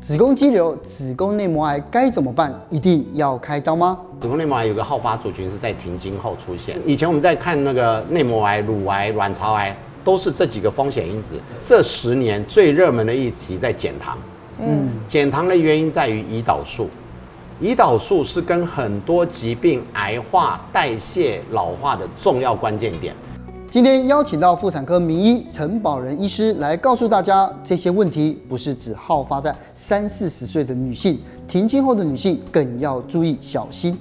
子宫肌瘤、子宫内膜癌该怎么办？一定要开刀吗？子宫内膜癌有个好发族群是在停经后出现。以前我们在看那个内膜癌、乳癌、卵巢癌，都是这几个风险因子。这十年最热门的议题在减糖。嗯，减糖的原因在于胰岛素。胰岛素是跟很多疾病、癌化、代谢、老化的重要关键点。今天邀请到妇产科名医陈宝仁医师来告诉大家，这些问题不是只好发在三四十岁的女性，停经后的女性更要注意小心。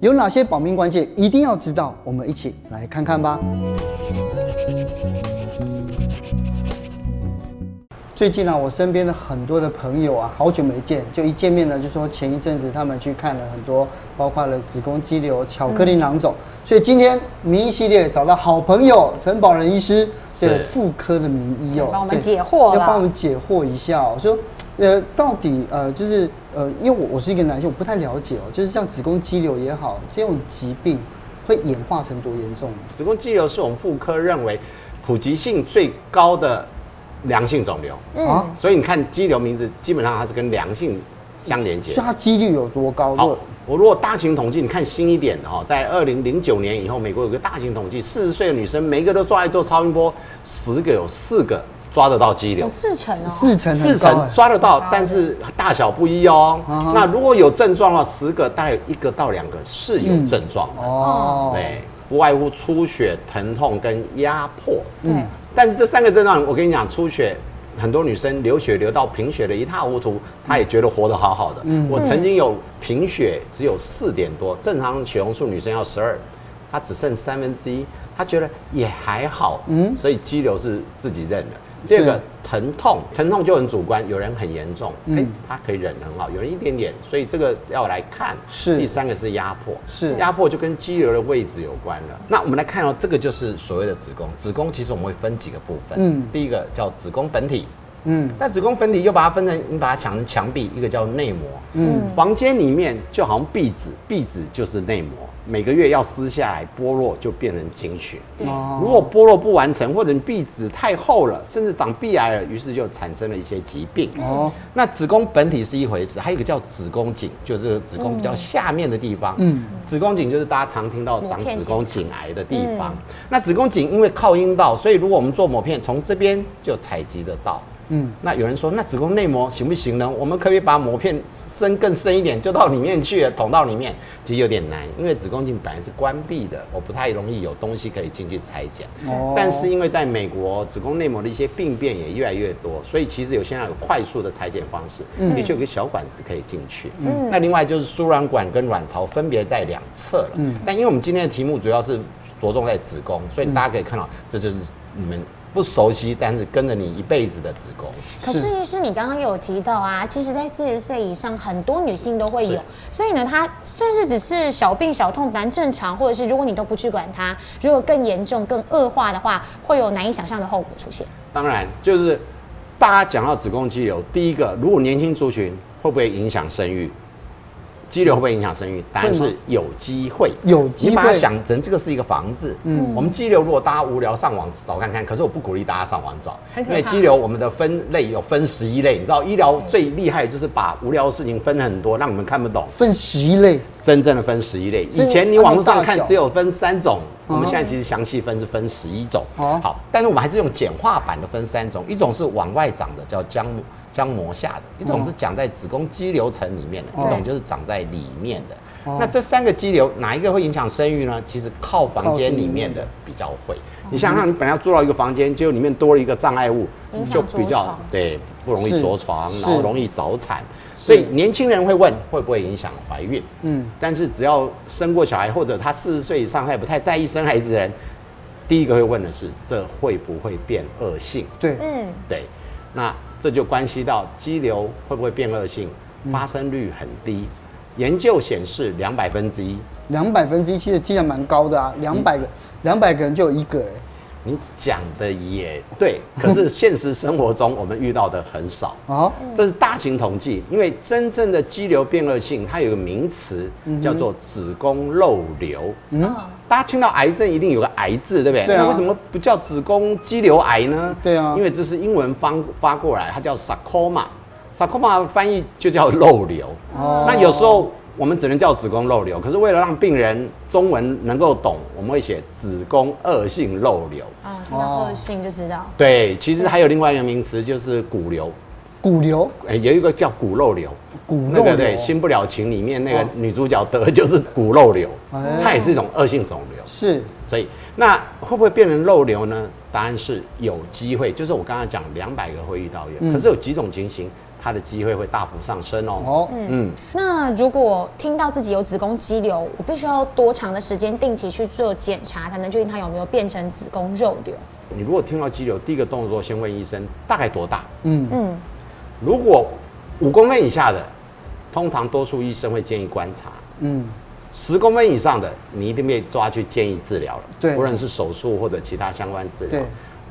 有哪些保命关键一定要知道？我们一起来看看吧。最近呢、啊，我身边的很多的朋友啊，好久没见，就一见面呢，就说前一阵子他们去看了很多，包括了子宫肌瘤、巧克力囊肿。嗯、所以今天名医系列找到好朋友陈保仁医师，对妇科的名医哦，帮我们解惑，要帮我们解惑一下哦。说呃，到底呃，就是呃，因为我我是一个男性，我不太了解哦，就是像子宫肌瘤也好，这种疾病会演化成多严重？子宫肌瘤是我们妇科认为普及性最高的。良性肿瘤。啊，所以你看肌瘤名字基本上它是跟良性相连接，所以它几率有多高？好，我如果大型统计，你看新一点的哈，在二零零九年以后，美国有个大型统计，四十岁的女生每一个都抓来做超音波，十个有四个抓得到肌瘤，四成哦，四成四成抓得到，但是大小不一哦。那如果有症状的话，十个大概有一个到两个是有症状的。哦，对，不外乎出血、疼痛跟压迫，对。但是这三个症状，我跟你讲，出血，很多女生流血流到贫血的一塌糊涂，她也觉得活得好好的。嗯，我曾经有贫血只有四点多，正常血红素女生要十二，她只剩三分之一，她觉得也还好。嗯，所以肌瘤是自己认的。第二个疼痛，疼痛就很主观，有人很严重，哎、嗯，他可以忍很好，有人一点点，所以这个要来看。是，第三个是压迫，是。压迫就跟肌瘤的位置有关了。那我们来看哦，这个就是所谓的子宫，子宫其实我们会分几个部分，嗯，第一个叫子宫本体，嗯，那子宫本体又把它分成，你把它想成墙壁，一个叫内膜，嗯，房间里面就好像壁纸，壁纸就是内膜。每个月要撕下来剥落，就变成经血。哦，如果剥落不完成，或者你壁纸太厚了，甚至长壁癌了，于是就产生了一些疾病。哦，那子宫本体是一回事，还有一个叫子宫颈，就是子宫比较下面的地方。嗯，子宫颈就是大家常听到长子宫颈癌的地方。那子宫颈因为靠阴道，所以如果我们做抹片，从这边就采集得到。嗯，那有人说，那子宫内膜行不行呢？我们可以把膜片深更深一点，就到里面去，捅到里面，其实有点难，因为子宫颈本来是关闭的，我不太容易有东西可以进去裁剪。哦。但是因为在美国，子宫内膜的一些病变也越来越多，所以其实有现在有快速的裁剪方式，嗯，的确有个小管子可以进去。嗯。那另外就是输卵管跟卵巢分别在两侧了。嗯。但因为我们今天的题目主要是着重在子宫，所以大家可以看到，这就是你们。不熟悉，但是跟着你一辈子的子宫。可是医师，你刚刚有提到啊，其实，在四十岁以上，很多女性都会有，所以呢，它算是只是小病小痛，蛮正常，或者是如果你都不去管它，如果更严重、更恶化的话，会有难以想象的后果出现。当然，就是大家讲到子宫肌瘤，第一个，如果年轻族群会不会影响生育？肌瘤会不会影响生育？答案是有机会。有机会。你把它想成这个是一个房子。嗯。我们肌瘤如果大家无聊上网找看看，可是我不鼓励大家上网找，因为肌瘤我们的分类有分十一类。你知道医疗最厉害就是把无聊的事情分很多，让你们看不懂。分十一类。真正的分十一类。以前你网络上看只有分三种，我们现在其实详细分是分十一种。好，但是我们还是用简化版的分三种，一种是往外长的，叫浆。浆膜下的一种是长在子宫肌瘤层里面的，一种就是长在里面的。那这三个肌瘤哪一个会影响生育呢？其实靠房间里面的比较会。你想想，你本来要住到一个房间，结果里面多了一个障碍物，就比较对不容易着床，然后容易早产。所以年轻人会问会不会影响怀孕？嗯，但是只要生过小孩或者他四十岁以上，他也不太在意生孩子的人，第一个会问的是这会不会变恶性？对，嗯，对，那。这就关系到肌瘤会不会变恶性，发生率很低。研究显示两百分之一，两百分之一其实听起来蛮高的啊，两百个两百个人就有一个哎。你讲的也对，可是现实生活中我们遇到的很少啊。这是大型统计，因为真正的肌瘤变恶性，它有个名词叫做子宫肉瘤。嗯，大家听到癌症一定有个癌字，对不对？对啊。那为什么不叫子宫肌瘤癌呢？对啊，因为这是英文翻发过来，它叫 sarcoma。sarcoma 翻译就叫肉瘤。哦。那有时候我们只能叫子宫肉瘤，可是为了让病人中文能够懂，我们会写子宫恶性肉瘤。哦，听到恶性就知道。对，其实还有另外一个名词，就是骨瘤。骨瘤？哎，有一个叫骨肉瘤。骨肉瘤。对对，新不了情里面那个女主角得的就是骨肉瘤，它也是一种恶性肿瘤。是。所以那会不会变成肉瘤呢？答案是有机会，就是我刚刚讲两百个会遇到有，可是有几种情形。它的机会会大幅上升哦。哦，嗯，嗯，那如果听到自己有子宫肌瘤，我必须要多长的时间定期去做检查，才能确定它有没有变成子宫肉瘤？你如果听到肌瘤，第一个动作先问医生大概多大？嗯嗯，如果五公分以下的，通常多数医生会建议观察。嗯，十公分以上的，你一定被抓去建议治疗了。对，无论是手术或者其他相关治疗。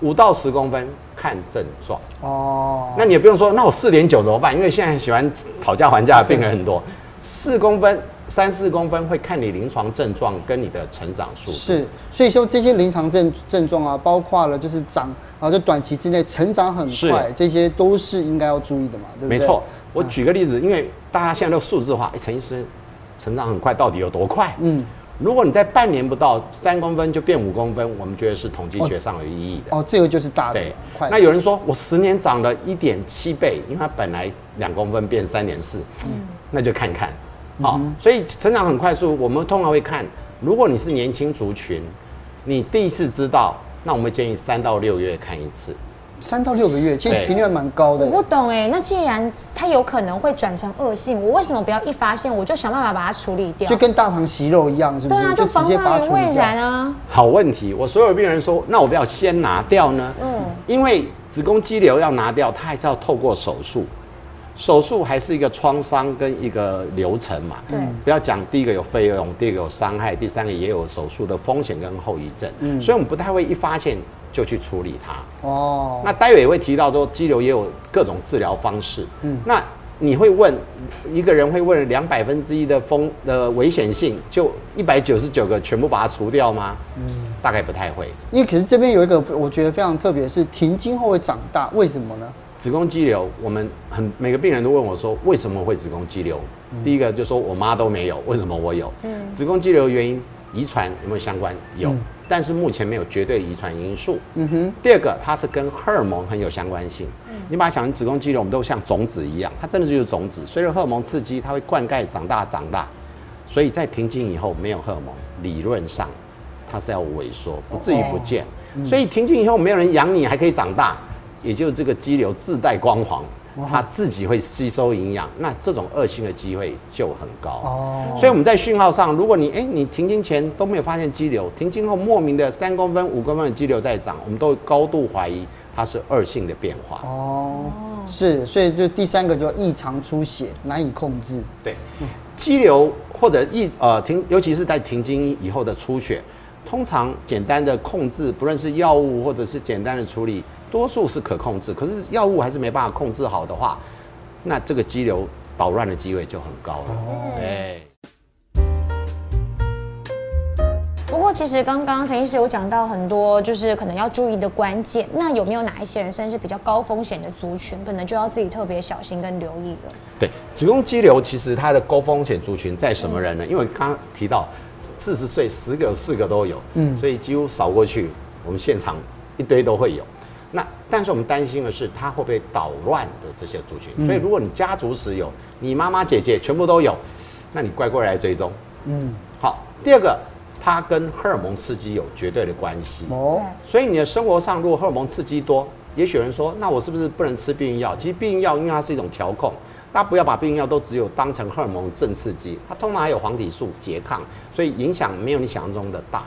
对。五到十公分看症状哦，那你也不用说，那我四点九怎么办？因为现在喜欢讨价还价的病人很多，四公分、三四公分会看你临床症状跟你的成长速度。是，所以说这些临床症症状啊，包括了就是长啊，就短期之内成长很快，这些都是应该要注意的嘛，对不对？没错，我举个例子，因为大家现在都数字化，哎，陈医师，成长很快到底有多快？嗯。如果你在半年不到三公分就变五公分，我们觉得是统计学上有意义的。哦，这个就是大的。对，快。那有人说我十年长了一点七倍，因为它本来两公分变三点四，嗯，那就看看。好，所以成长很快速，我们通常会看。如果你是年轻族群，你第一次知道，那我们建议三到六月看一次。三到六个月，其实频率还蛮高的。我不懂哎，那既然它有可能会转成恶性，我为什么不要一发现我就想办法把它处理掉？就跟大肠息肉一样，是不是？对啊，就防患于未然啊。好问题，我所有病人说，那我不要先拿掉呢？嗯，因为子宫肌瘤要拿掉，它还是要透过手术，手术还是一个创伤跟一个流程嘛。对，不要讲第一个有费用，第二个有伤害，第三个也有手术的风险跟后遗症。嗯，所以我们不太会一发现。就去处理它哦。那待会也会提到说，肌瘤也有各种治疗方式。嗯，那你会问一个人会问两百分之一的风的危险性，就一百九十九个全部把它除掉吗？嗯，大概不太会。因为可是这边有一个我觉得非常特别，是停经后会长大，为什么呢？子宫肌瘤，我们很每个病人都问我说，为什么会子宫肌瘤？嗯、第一个就说我妈都没有，为什么我有？嗯，子宫肌瘤原因遗传有没有相关？有。嗯但是目前没有绝对遗传因素。嗯哼。第二个，它是跟荷尔蒙很有相关性。嗯。你把它想成子宫肌瘤，我们都像种子一样，它真的就是种子。随着荷尔蒙刺激，它会灌溉长大长大。所以在停经以后没有荷尔蒙，理论上它是要萎缩，不至于不见。哦。所以停经以后没有人养你，还可以长大，也就是这个肌瘤自带光环。它自己会吸收营养，那这种恶性的机会就很高哦。所以我们在讯号上，如果你哎你停经前都没有发现肌瘤，停经后莫名的三公分、五公分的肌瘤在长，我们都高度怀疑它是恶性的变化哦。是，所以就第三个就异常出血难以控制。对，肌瘤或者异呃停，尤其是在停经以后的出血，通常简单的控制，不论是药物或者是简单的处理。多数是可控制，可是药物还是没办法控制好的话，那这个肌瘤捣乱的机会就很高了。哦，对。不过其实刚刚陈医师有讲到很多，就是可能要注意的关键。那有没有哪一些人算是比较高风险的族群，可能就要自己特别小心跟留意了？对，子宫肌瘤其实它的高风险族群在什么人呢？嗯、因为刚刚提到四十岁十个有四个都有，嗯，所以几乎扫过去，我们现场一堆都会有。那但是我们担心的是，它会不会捣乱的这些族群？所以如果你家族史有，你妈妈姐姐全部都有，那你乖乖来追踪。嗯，好。第二个，它跟荷尔蒙刺激有绝对的关系。哦。所以你的生活上如果荷尔蒙刺激多，也许有人说，那我是不是不能吃避孕药？其实避孕药因为它是一种调控，大家不要把避孕药都只有当成荷尔蒙正刺激，它通常还有黄体素拮抗，所以影响没有你想象中的大。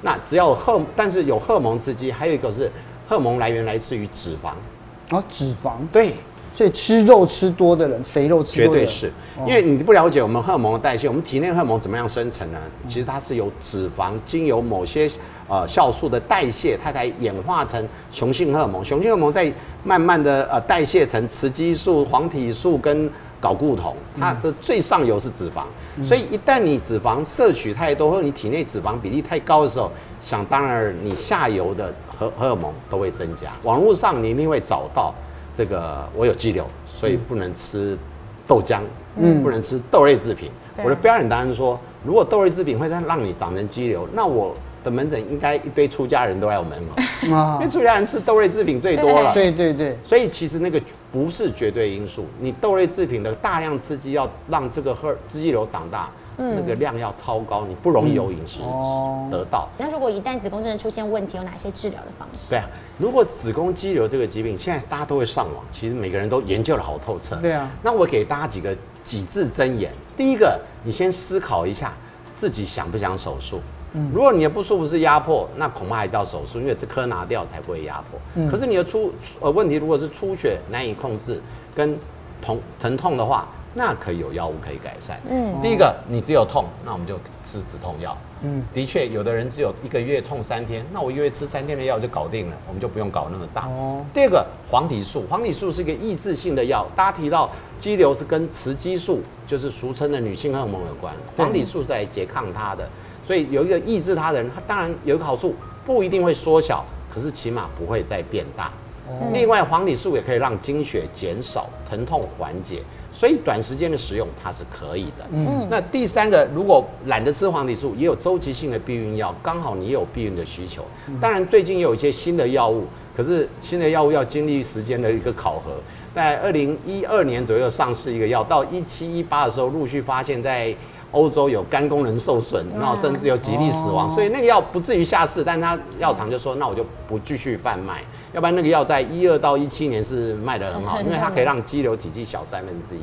那只要有荷，但是有荷尔蒙刺激，还有一个是。荷尔蒙来源来自于脂肪，啊，脂肪。对，所以吃肉吃多的人，肥肉吃多的人，绝对是，因为你不了解我们荷尔蒙的代谢，我们体内荷尔蒙怎么样生成呢？其实它是由脂肪经由某些呃酵素的代谢，它才演化成雄性荷尔蒙，雄性荷尔蒙在慢慢的呃代谢成雌激素、黄体素跟睾固酮，它的最上游是脂肪，所以一旦你脂肪摄取太多，或者你体内脂肪比例太高的时候，想当然你下游的。荷荷尔蒙都会增加，网络上你一定会找到这个我有肌瘤，所以不能吃豆浆，嗯，不能吃豆类制品。我的标准答案是说，如果豆类制品会让让你长成肌瘤，那我的门诊应该一堆出家人都来我门口，啊、因为出家人吃豆类制品最多了。对对对，所以其实那个不是绝对因素，你豆类制品的大量刺激要让这个荷肌瘤长大。那个量要超高，你不容易有饮食得到。那如果一旦子宫真的出现问题，有哪些治疗的方式？对啊，如果子宫肌瘤这个疾病，现在大家都会上网，其实每个人都研究的好透彻。对啊，那我给大家几个几字真言。第一个，你先思考一下自己想不想手术。嗯，如果你的不舒服是压迫，那恐怕还是要手术，因为这颗拿掉才不会压迫。嗯，可是你的出呃问题如果是出血难以控制跟疼疼痛的话。那可以有药物可以改善。嗯，第一个，你只有痛，那我们就吃止痛药。嗯，的确，有的人只有一个月痛三天，那我一个月吃三天的药就搞定了，我们就不用搞那么大。哦。第二个，黄体素，黄体素是一个抑制性的药。大家提到肌瘤是跟雌激素，就是俗称的女性荷尔蒙有关，黄体素是来拮抗它的，所以有一个抑制它的人，他当然有一个好处，不一定会缩小，可是起码不会再变大。哦。另外，黄体素也可以让经血减少，疼痛缓解。所以短时间的使用它是可以的。嗯，那第三个，如果懒得吃黄体素，也有周期性的避孕药，刚好你也有避孕的需求。当然，最近也有一些新的药物，可是新的药物要经历时间的一个考核。在二零一二年左右上市一个药，到一七一八的时候，陆续发现在欧洲有肝功能受损，然后甚至有几例死亡。所以那个药不至于下市，但他药厂就说，那我就不继续贩卖。要不然那个药在一二到一七年是卖得很好，因为它可以让肌瘤体积小三分之一。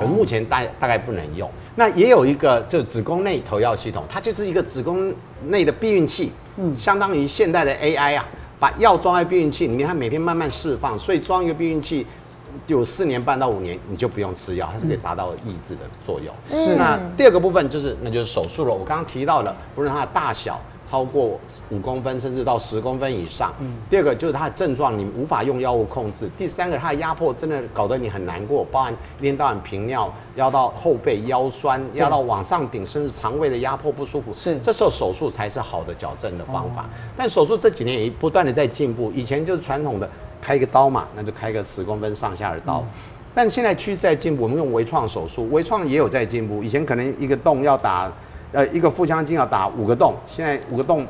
可是目前大大概不能用。那也有一个就是子宫内投药系统，它就是一个子宫内的避孕器，嗯，相当于现代的 AI 啊，把药装在避孕器里面，它每天慢慢释放，所以装一个避孕器，有四年半到五年你就不用吃药，它是可以达到抑制的作用。是。那第二个部分就是那就是手术了。我刚刚提到了，不论它的大小。超过五公分，甚至到十公分以上。嗯，第二个就是它的症状，你无法用药物控制。第三个，它的压迫真的搞得你很难过，包含一天到晚频尿，压到后背腰酸，压到往上顶，甚至肠胃的压迫不舒服。是，这时候手术才是好的矫正的方法。但手术这几年也不断的在进步，以前就是传统的开一个刀嘛，那就开个十公分上下的刀。但现在趋势在进步，我们用微创手术，微创也有在进步。以前可能一个洞要打。呃，一个腹腔镜要打五个洞，现在五个洞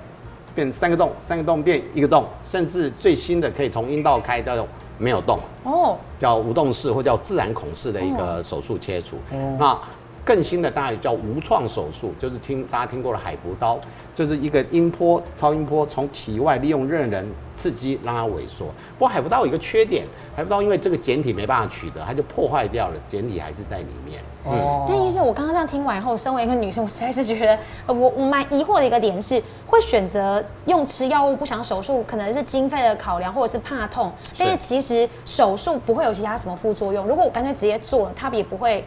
变三个洞，三个洞变一个洞，甚至最新的可以从阴道开，叫做没有洞哦，叫无洞式或叫自然孔式的一个手术切除。哦、那更新的当然叫无创手术，就是听大家听过的海扶刀，就是一个音波、超音波从体外利用热能刺激让它萎缩。不过海扶刀有一个缺点，海扶刀因为这个简体没办法取得，它就破坏掉了，简体还是在里面。哦，但医生，我刚刚这样听完以后，身为一个女生，我实在是觉得，我我蛮疑惑的一个点是，会选择用吃药物不想手术，可能是经费的考量，或者是怕痛。但是其实手术不会有其他什么副作用。如果我干脆直接做了，它也不会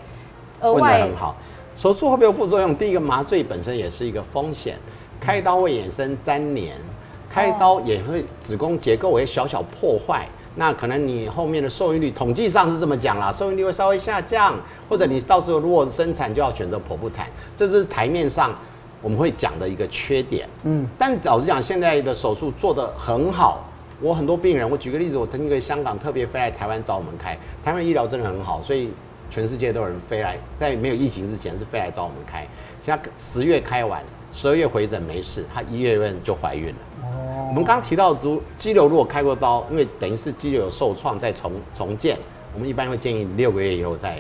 问得很好，手术会不会有副作用？第一个，麻醉本身也是一个风险，开刀会衍生粘连，开刀也会子宫结构会小小破坏。那可能你后面的受孕率统计上是这么讲啦，受孕率会稍微下降，或者你到时候如果生产就要选择剖腹产，这是台面上我们会讲的一个缺点。嗯，但老实讲，现在的手术做得很好。我很多病人，我举个例子，我曾经在香港特别飞来台湾找我们开，台湾医疗真的很好，所以全世界都有人飞来，在没有疫情之前是飞来找我们开。现在十月开完，十二月回诊没事，她一月份就怀孕了。哦我们刚刚提到，如肌瘤如果开过刀，因为等于是肌瘤有受创再重重建，我们一般会建议六个月以后再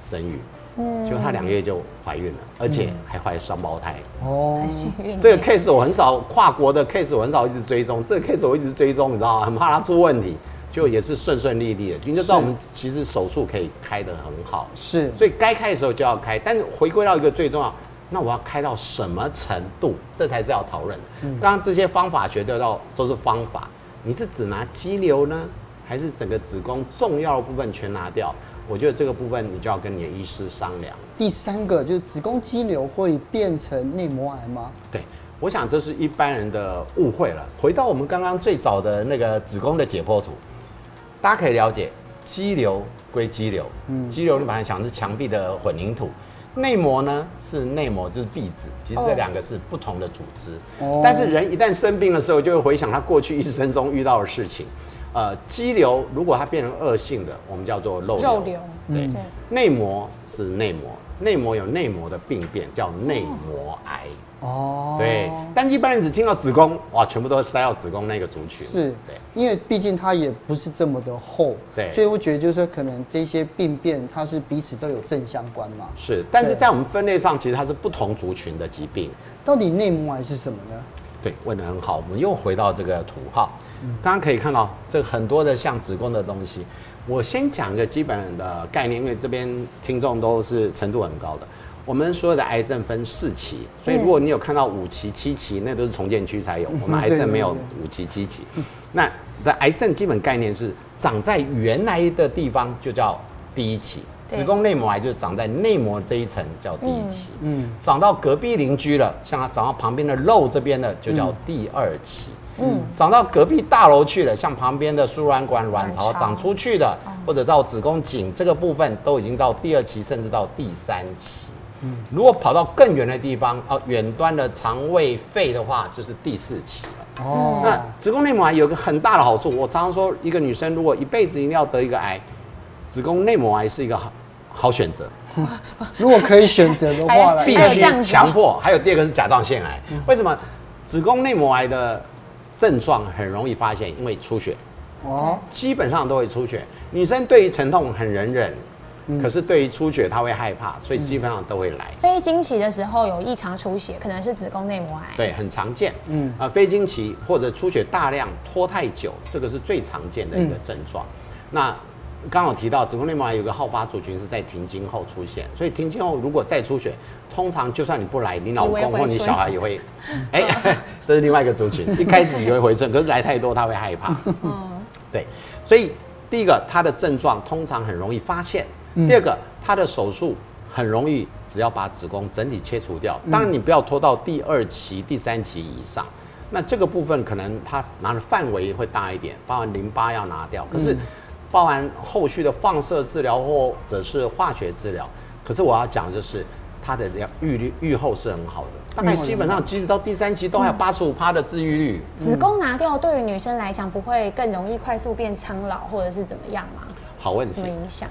生育。嗯，就她两个月就怀孕了，而且还怀双胞胎。哦，很幸运。这个 case 我很少跨国的 case，我很少一直追踪。这个 case 我一直追踪，你知道吗？很怕它出问题，就也是顺顺利利的。你就知道我们其实手术可以开得很好。是，所以该开的时候就要开。但是回归到一个最重要。那我要开到什么程度？这才是要讨论。刚刚这些方法学得到都是方法，你是只拿肌瘤呢，还是整个子宫重要的部分全拿掉？我觉得这个部分你就要跟你的医师商量。第三个就是子宫肌瘤会变成内膜癌吗？对，我想这是一般人的误会了。回到我们刚刚最早的那个子宫的解剖图，大家可以了解，肌瘤归肌瘤，嗯，肌瘤你把它想是墙壁的混凝土。内膜呢是内膜，就是壁纸。其实这两个是不同的组织。哦。但是人一旦生病的时候，就会回想他过去一生中遇到的事情。呃，肌瘤如果它变成恶性的，我们叫做肉瘤。肉瘤，对，内膜是内膜，内膜有内膜的病变，叫内膜癌。哦，对，但一般人只听到子宫，哇，全部都塞到子宫那个族群。是，对，因为毕竟它也不是这么的厚，对，所以我觉得就是说，可能这些病变它是彼此都有正相关嘛。是，但是在我们分类上，其实它是不同族群的疾病。到底内膜癌是什么呢？对，问的很好。我们又回到这个图哈，大家可以看到这很多的像子宫的东西。我先讲一个基本的概念，因为这边听众都是程度很高的。我们所有的癌症分四期，所以如果你有看到五期、七期，那都是重建区才有。我们癌症没有五期、七期。那的癌症基本概念是长在原来的地方就叫第一期，子宫内膜癌就是长在内膜这一层叫第一期。嗯，长到隔壁邻居了，像它长到旁边的肉这边的就叫第二期。嗯，长到隔壁大楼去了，像旁边的输卵管、卵巢长出去的，或者到子宫颈这个部分都已经到第二期，甚至到第三期。如果跑到更远的地方，哦，远端的肠胃、肺的话，就是第四期了。哦，那子宫内膜癌有个很大的好处，我常常说，一个女生如果一辈子一定要得一个癌，子宫内膜癌是一个好好选择。如果可以选择的话呢，必须强迫。还有第二个是甲状腺癌，为什么？子宫内膜癌的症状很容易发现，因为出血。哦，基本上都会出血。女生对于疼痛很忍忍。可是对于出血，他会害怕，所以基本上都会来。非经期的时候有异常出血，可能是子宫内膜癌。对，很常见。嗯啊，非经期或者出血大量拖太久，这个是最常见的一个症状。那刚好提到子宫内膜癌有个好发族群是在停经后出现，所以停经后如果再出血，通常就算你不来，你老公或你小孩也会。哎，这是另外一个族群，一开始以为回春，可是来太多他会害怕。嗯，对，所以第一个他的症状通常很容易发现。第二个，他的手术很容易，只要把子宫整体切除掉。当然，你不要拖到第二期、第三期以上。那这个部分可能他拿的范围会大一点，包含淋巴要拿掉。可是，包含后续的放射治疗或者是化学治疗。可是我要讲的就是，它的疗预率、愈后是很好的。大概基本上，即使到第三期，都还有八十五趴的治愈率。子宫拿掉对于女生来讲，不会更容易快速变苍老，或者是怎么样吗？好问题。什么影响？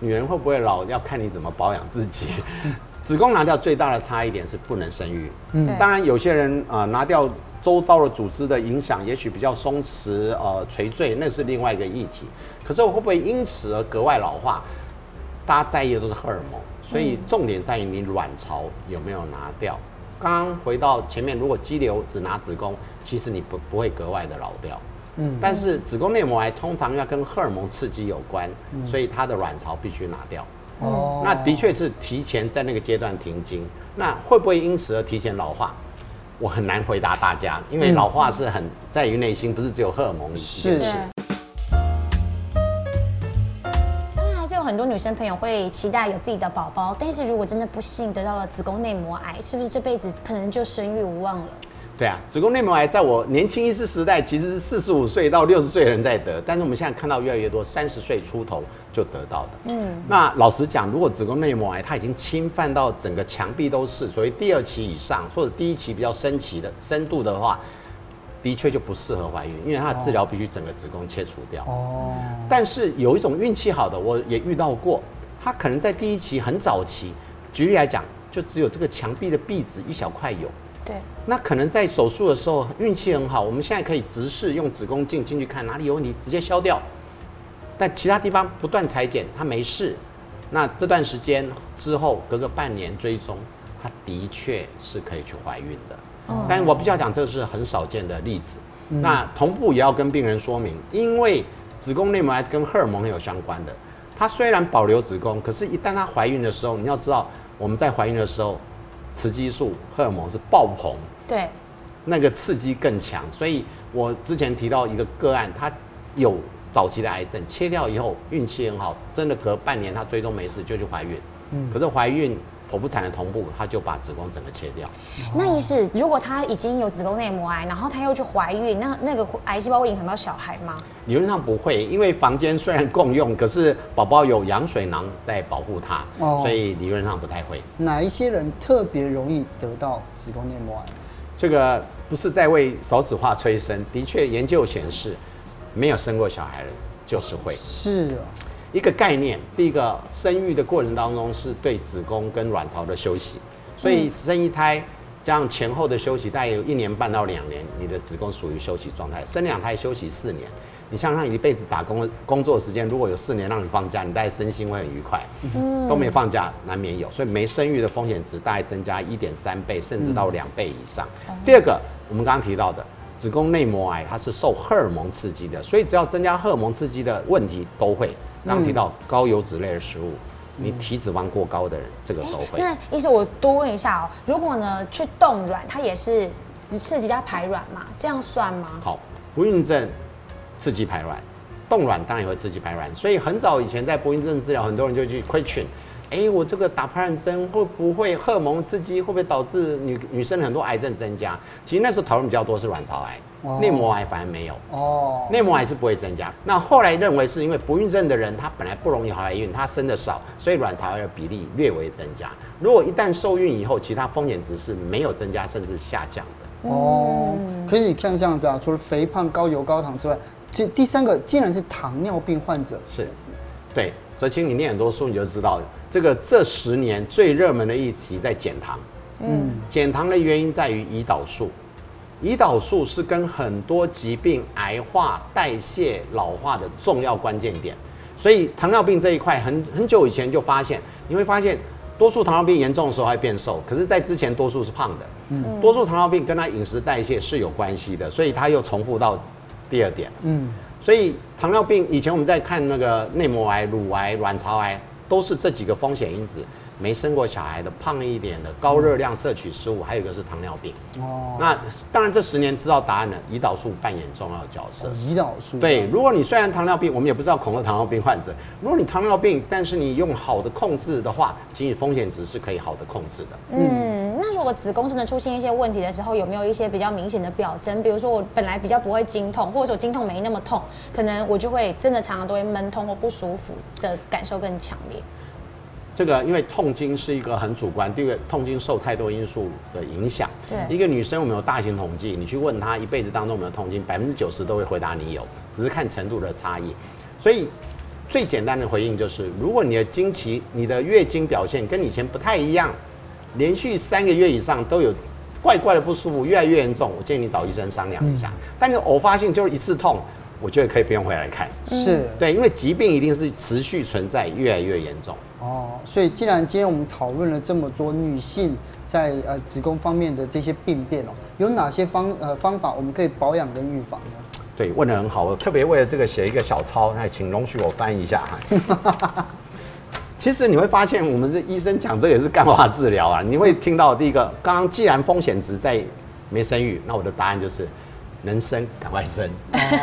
女人会不会老，要看你怎么保养自己。子宫拿掉最大的差异点是不能生育。嗯，当然有些人啊、呃，拿掉周遭的组织的影响，也许比较松弛呃垂坠，那是另外一个议题。可是我会不会因此而格外老化？大家在意的都是荷尔蒙，所以重点在于你卵巢有没有拿掉。刚刚回到前面，如果肌瘤只拿子宫，其实你不不会格外的老掉。嗯，但是子宫内膜癌通常要跟荷尔蒙刺激有关，嗯、所以它的卵巢必须拿掉。哦，那的确是提前在那个阶段停经，那会不会因此而提前老化？我很难回答大家，因为老化是很在于内心，不是只有荷尔蒙。是。当然还是有很多女生朋友会期待有自己的宝宝，但是如果真的不幸得到了子宫内膜癌，是不是这辈子可能就生育无望了？对啊，子宫内膜癌在我年轻医师时代其实是四十五岁到六十岁的人在得，但是我们现在看到越来越多三十岁出头就得到的。嗯，那老实讲，如果子宫内膜癌它已经侵犯到整个墙壁都是，所以第二期以上或者第一期比较深期的深度的话，的确就不适合怀孕，因为它的治疗必须整个子宫切除掉。哦，但是有一种运气好的，我也遇到过，它可能在第一期很早期，举例来讲，就只有这个墙壁的壁纸一小块有。对，那可能在手术的时候运气很好，我们现在可以直视用子宫镜进去看哪里有问题，直接消掉。但其他地方不断裁剪，它没事。那这段时间之后，隔个半年追踪，它的确是可以去怀孕的。哦，但我必须要讲，这是很少见的例子。嗯。那同步也要跟病人说明，因为子宫内膜癌跟荷尔蒙很有相关的。它虽然保留子宫，可是一旦它怀孕的时候，你要知道我们在怀孕的时候。雌激素、荷尔蒙是爆棚，对，那个刺激更强。所以我之前提到一个个案，他有早期的癌症，切掉以后运气很好，真的隔半年他最终没事就去怀孕。嗯，可是怀孕剖腹产的同步，他就把子宫整个切掉。那意思，如果他已经有子宫内膜癌，然后他又去怀孕，那那个癌细胞会影响到小孩吗？理论上不会，因为房间虽然共用，可是宝宝有羊水囊在保护他，哦，所以理论上不太会。哪一些人特别容易得到子宫内膜癌？这个不是在为少子化催生，的确研究显示，没有生过小孩的就是会。是啊，一个概念。第一个，生育的过程当中是对子宫跟卵巢的休息，所以生一胎加上前后的休息，大概有一年半到两年，你的子宫属于休息状态。生两胎休息四年。你想想，一辈子打工工作时间，如果有四年让你放假，你大概身心会很愉快。嗯，都没放假，难免有，所以没生育的风险值大概增加一点三倍，甚至到两倍以上。嗯、第二个，我们刚刚提到的子宫内膜癌，它是受荷尔蒙刺激的，所以只要增加荷尔蒙刺激的问题都会。刚刚提到高油脂类的食物，嗯、你体脂肪过高的人，这个都会。那医生，我多问一下哦，如果呢去冻卵，它也是刺激它排卵嘛？这样算吗？好，不孕症。刺激排卵，冻卵当然也会刺激排卵，所以很早以前在不孕症治疗，很多人就去 question，哎、欸，我这个打排卵针会不会荷尔蒙刺激，会不会导致女女生很多癌症增加？其实那时候讨论比较多是卵巢癌，内、哦、膜癌反而没有。哦，内膜癌是不会增加。那后来认为是因为不孕症的人，他本来不容易怀孕，他生的少，所以卵巢癌的比例略微增加。如果一旦受孕以后，其他风险值是没有增加，甚至下降的。哦，可以像这样子啊，除了肥胖、高油、高糖之外。这第三个竟然是糖尿病患者，是，对，泽清，你念很多书你就知道了，这个这十年最热门的议题在减糖，嗯，减糖的原因在于胰岛素，胰岛素是跟很多疾病、癌化、代谢、老化的重要关键点，所以糖尿病这一块很很久以前就发现，你会发现多数糖尿病严重的时候还变瘦，可是在之前多数是胖的，嗯，多数糖尿病跟他饮食代谢是有关系的，所以他又重复到。第二点，嗯，所以糖尿病以前我们在看那个内膜癌、乳癌、卵巢癌，都是这几个风险因子。没生过小孩的、胖一点的、高热量摄取食物，还有一个是糖尿病。哦，那当然这十年知道答案了，胰岛素扮演重要的角色。胰岛素。对，如果你虽然糖尿病，我们也不知道恐吓糖尿病患者。如果你糖尿病，但是你用好的控制的话，其实风险值是可以好的控制的。嗯，那如果子宫真的出现一些问题的时候，有没有一些比较明显的表征？比如说我本来比较不会经痛，或者说经痛没那么痛，可能我就会真的常常都会闷痛或不舒服的感受更强烈。这个因为痛经是一个很主观，第一个痛经受太多因素的影响。对，一个女生我们有大型统计，你去问她一辈子当中有没有痛经，百分之九十都会回答你有，只是看程度的差异。所以最简单的回应就是，如果你的经期、你的月经表现跟以前不太一样，连续三个月以上都有怪怪的不舒服，越来越严重，我建议你找医生商量一下。嗯、但你偶发性就是一次痛，我觉得可以不用回来看。是对，因为疾病一定是持续存在，越来越严重。哦，所以既然今天我们讨论了这么多女性在呃子宫方面的这些病变哦，有哪些方呃方法我们可以保养跟预防呢？对，问得很好，我特别为了这个写一个小抄，那请容许我翻译一下哈。其实你会发现，我们这医生讲这个也是干话治疗啊。你会听到第一个，刚刚既然风险值在没生育，那我的答案就是能生赶快生，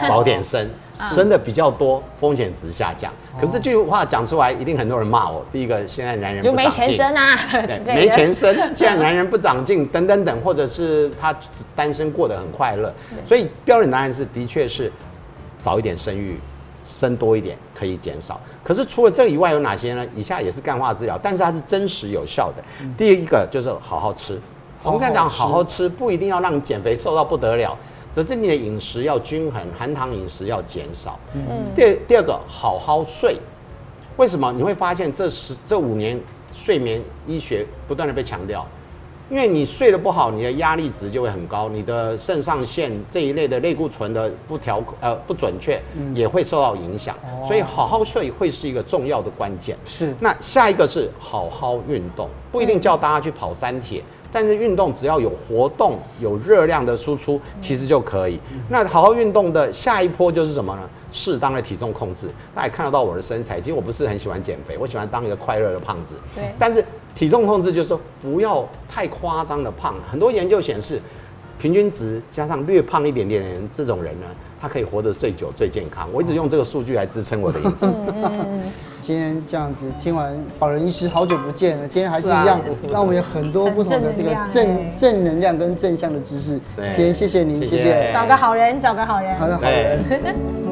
早点生。生的比较多，风险值下降。可是这句话讲出来，一定很多人骂我。第一个，现在男人就没钱生啊，对，没钱生。现在男人不长进，等等等，或者是他单身过得很快乐。所以标准答案是，的确是早一点生育，生多一点可以减少。可是除了这个以外，有哪些呢？以下也是干话治疗，但是它是真实有效的。第一个就是好好吃。我们刚讲好好吃，不一定要让你减肥瘦到不得了。只是你的饮食要均衡，含糖饮食要减少。嗯，第第二个，好好睡。为什么你会发现这十这五年睡眠医学不断的被强调？因为你睡得不好，你的压力值就会很高，你的肾上腺这一类的类固醇的不调呃不准确，也会受到影响。所以好好睡会是一个重要的关键。是。那下一个是好好运动，不一定叫大家去跑三铁。但是运动只要有活动、有热量的输出，其实就可以。那好好运动的下一波就是什么呢？适当的体重控制。大家看得到我的身材，其实我不是很喜欢减肥，我喜欢当一个快乐的胖子。对。但是体重控制就是说不要太夸张的胖。很多研究显示，平均值加上略胖一点点的人，这种人呢，他可以活得最久、最健康。我一直用这个数据来支撑我的意思。今天这样子听完保仁医师，好久不见了。今天还是一样，让我们有很多不同的这个正正能量跟正向的知识。今天谢谢您，谢谢。找个好人，找个好人。好的，好人。